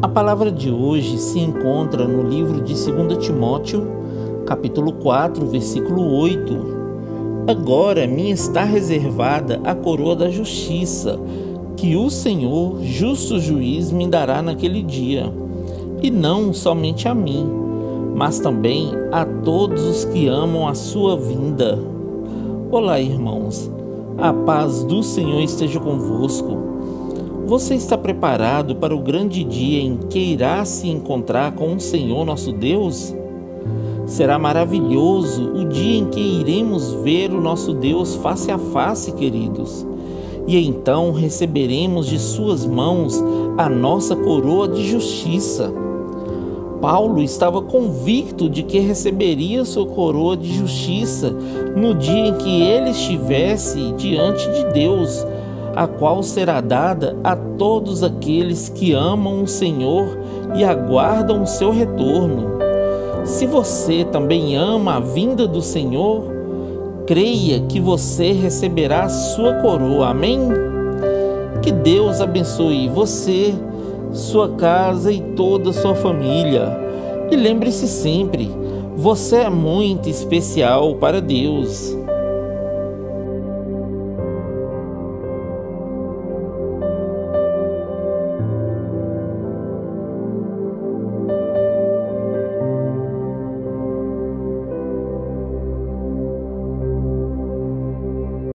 A palavra de hoje se encontra no livro de 2 Timóteo, capítulo 4, versículo 8. Agora me está reservada a coroa da justiça, que o Senhor, justo juiz, me dará naquele dia, e não somente a mim, mas também a todos os que amam a sua vinda. Olá, irmãos. A paz do Senhor esteja convosco. Você está preparado para o grande dia em que irá se encontrar com o Senhor nosso Deus? Será maravilhoso o dia em que iremos ver o nosso Deus face a face, queridos. E então receberemos de Suas mãos a nossa coroa de justiça. Paulo estava convicto de que receberia sua coroa de justiça no dia em que ele estivesse diante de Deus a qual será dada a todos aqueles que amam o Senhor e aguardam o seu retorno. Se você também ama a vinda do Senhor, creia que você receberá sua coroa. Amém? Que Deus abençoe você, sua casa e toda a sua família. E lembre-se sempre, você é muito especial para Deus.